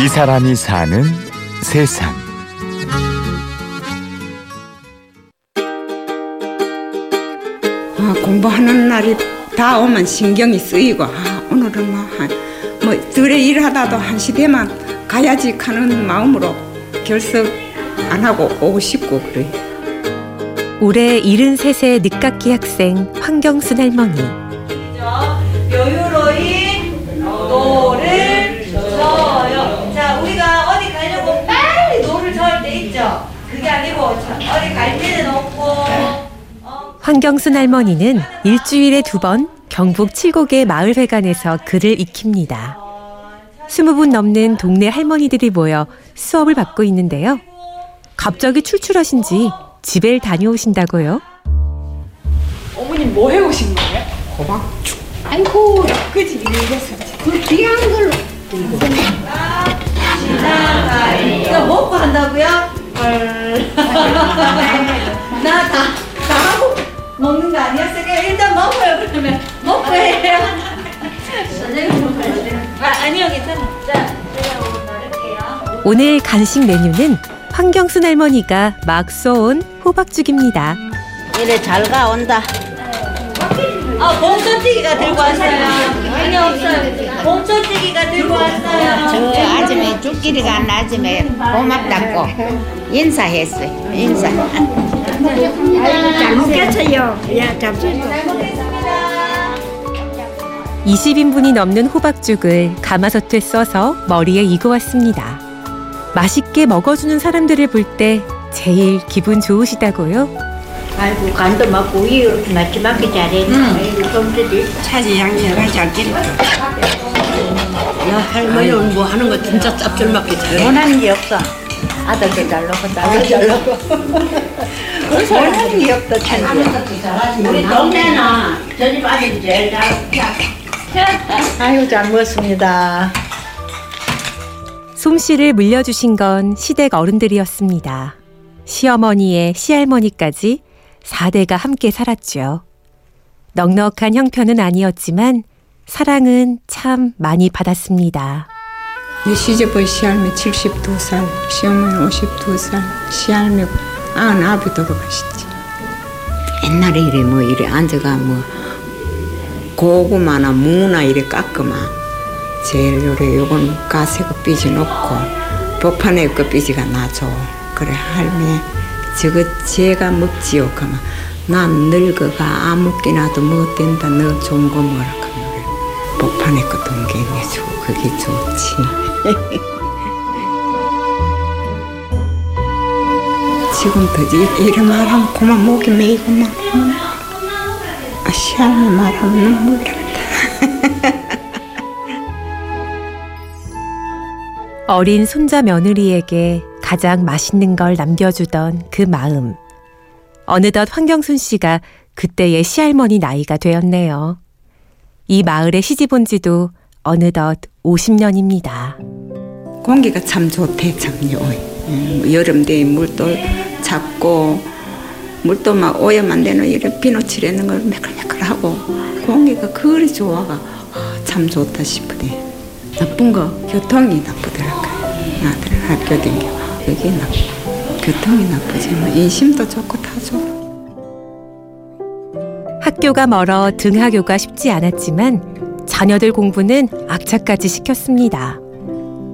이 사람이 사는 세상. 아, 공부하는 날이 다 오면 신경이 쓰이고 아, 오늘은 뭐, 한, 뭐 들에 일하다도 한 시대만 가야지 하는 마음으로 결석 안 하고 오고 싶고 그래. 올해 73세 늦깎이 학생 황경순 할머니. 황경순 할머니는 일주일에 두 번 경북 칠곡의 마을회관에서 글을 익힙니다. 20분 넘는 동네 할머니들이 모여 수업을 받고 있는데요. 갑자기 출출하신지 집에 다녀오신다고요? 어머님 뭐 해오신 거예요? 호박죽. 아이고 그지 이래서 그 귀한 걸로 나다 다 하고 먹는 거 아니었어요? 그냥 일단 먹어요 그러면 먹고 해요. 아 아니요 괜찮아. 자 제가 오늘 나를게요. 오늘 간식 메뉴는 황경순 할머니가 막 쏘온 호박죽입니다. 이래 잘 가온다. 아 봉초찌개가 들고 왔어요. 아니 없어요. 봉초찌개가 들고 왔어요. 저 아줌에 죽기리가 안 아줌에 고맙다고 인사했어요. 인사. 잘 먹겠어요 야 잡수고 20인분이 넘는 호박죽을 가마솥에 써서 머리에 이고 왔습니다. 맛있게 먹어주는 사람들을 볼 때 제일 기분 좋으시다고요? 아이고 간도 맞고 이 이렇게 맞지 맞게 잘했네. 아이고 좀들이 차지 양념을 잘 기르죠. 야 할머니 뭐 하는 거 진짜 짭짤맞게 잘해. 원하는 게 없어. 아들도 잘 놓고 딸도 잘 놓고. 원하는 게 없다 천지. 우리 동네는 저집 아들이 제일 잘. 아이고 잘 먹었습니다. 솜씨를 물려주신 건 시댁 어른들이었습니다. 시어머니의 시할머니까지 4대가 함께 살았죠. 넉넉한 형편은 아니었지만 사랑은 참 많이 받았습니다. 내 시집의 시할매 72살, 시어머니 52살, 시할매 99이 돌아가셨지. 옛날에 이래 뭐 이래 앉아가 뭐 고구마나 무나 이래 깎으면 제일 요래 요건 가세고 삐지 놓고 복판에 그 삐지가 나죠. 그래 할매 저거 제가 먹지요. 그러면 난 늙어가 아무끼나도 못 된다. 너 좋은 거 뭐라 하면 복판에 그 동계 내주고 그게 좋지. 지금도 이- 이래 말하면 그만 목이 메이고 막 아, 시할매 말하면 눈물 난다. 어린 손자 며느리에게 가장 맛있는 걸 남겨주던 그 마음. 어느덧 황경순 씨가 그때의 시할머니 나이가 되었네요. 이 마을에 시집 온 지도 어느덧 50년입니다. 공기가 참 좋대 참요. 음, 여름 돼 물도 잡고 물도 막 오염 되는 이런 비누 칠하는 걸 매끌매끌하고 공기가 그리 좋아가 아, 참 좋다 싶으대. 나쁜 거 교통이 나쁘더라고. 아들 학교 댕겨 여기 나 교통이 나쁘지만 인심도 좋아. 학교가 멀어 등하교가 쉽지 않았지만 자녀들 공부는 악착까지 시켰습니다.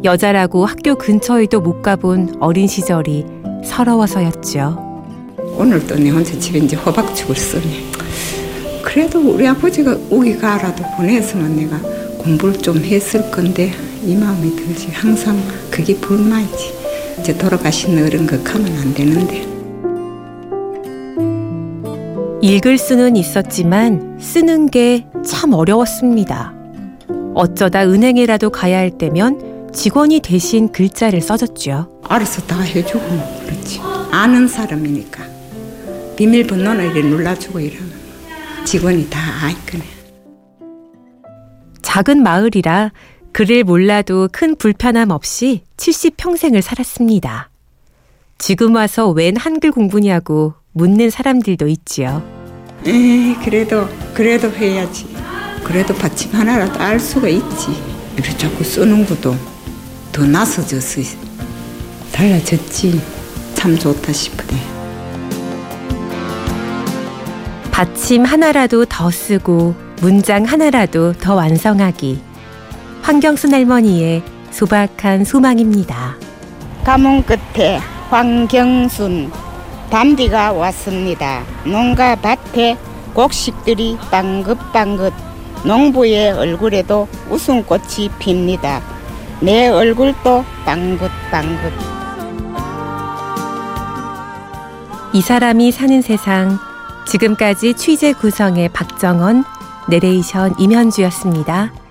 여자라고 학교 근처에도 못 가본 어린 시절이 서러워서였죠. 오늘도 내 혼자 집에 이제 호박죽을 쓰네. 그래도 우리 아버지가 우기 가라도 보냈으면 내가 공부를 좀 했을 건데 이 마음이 들지. 항상 그게 불만이지. 이제 돌아가신 어른 극하면 안 되는데. 읽을 수는 있었지만 쓰는 게 참 어려웠습니다. 어쩌다 은행에라도 가야 할 때면 직원이 대신 글자를 써줬죠. 알아서 다 해주고 뭐 그렇지. 아는 사람이니까. 비밀번호는 이렇게 눌러주고 이러면 직원이 다 아이거네. 작은 마을이라 글을 몰라도 큰 불편함 없이 70평생을 살았습니다. 지금 와서 웬 한글 공부냐고 묻는 사람들도 있지요. 에이, 그래도, 그래도 해야지. 그래도 받침 하나라도 알 수가 있지. 이렇게 자꾸 쓰는 것도 더 나서져서 달라졌지. 참 좋다 싶으네. 받침 하나라도 더 쓰고 문장 하나라도 더 완성하기. 황경순 할머니의 소박한 소망입니다. 가문 끝에 황경순 담비가 왔습니다. 농가 밭에 곡식들이 방긋방긋 농부의 얼굴에도 웃음꽃이 핍니다. 내 얼굴도 방긋방긋 이 사람이 사는 세상. 지금까지 취재 구성의 박정원, 내레이션 임현주였습니다.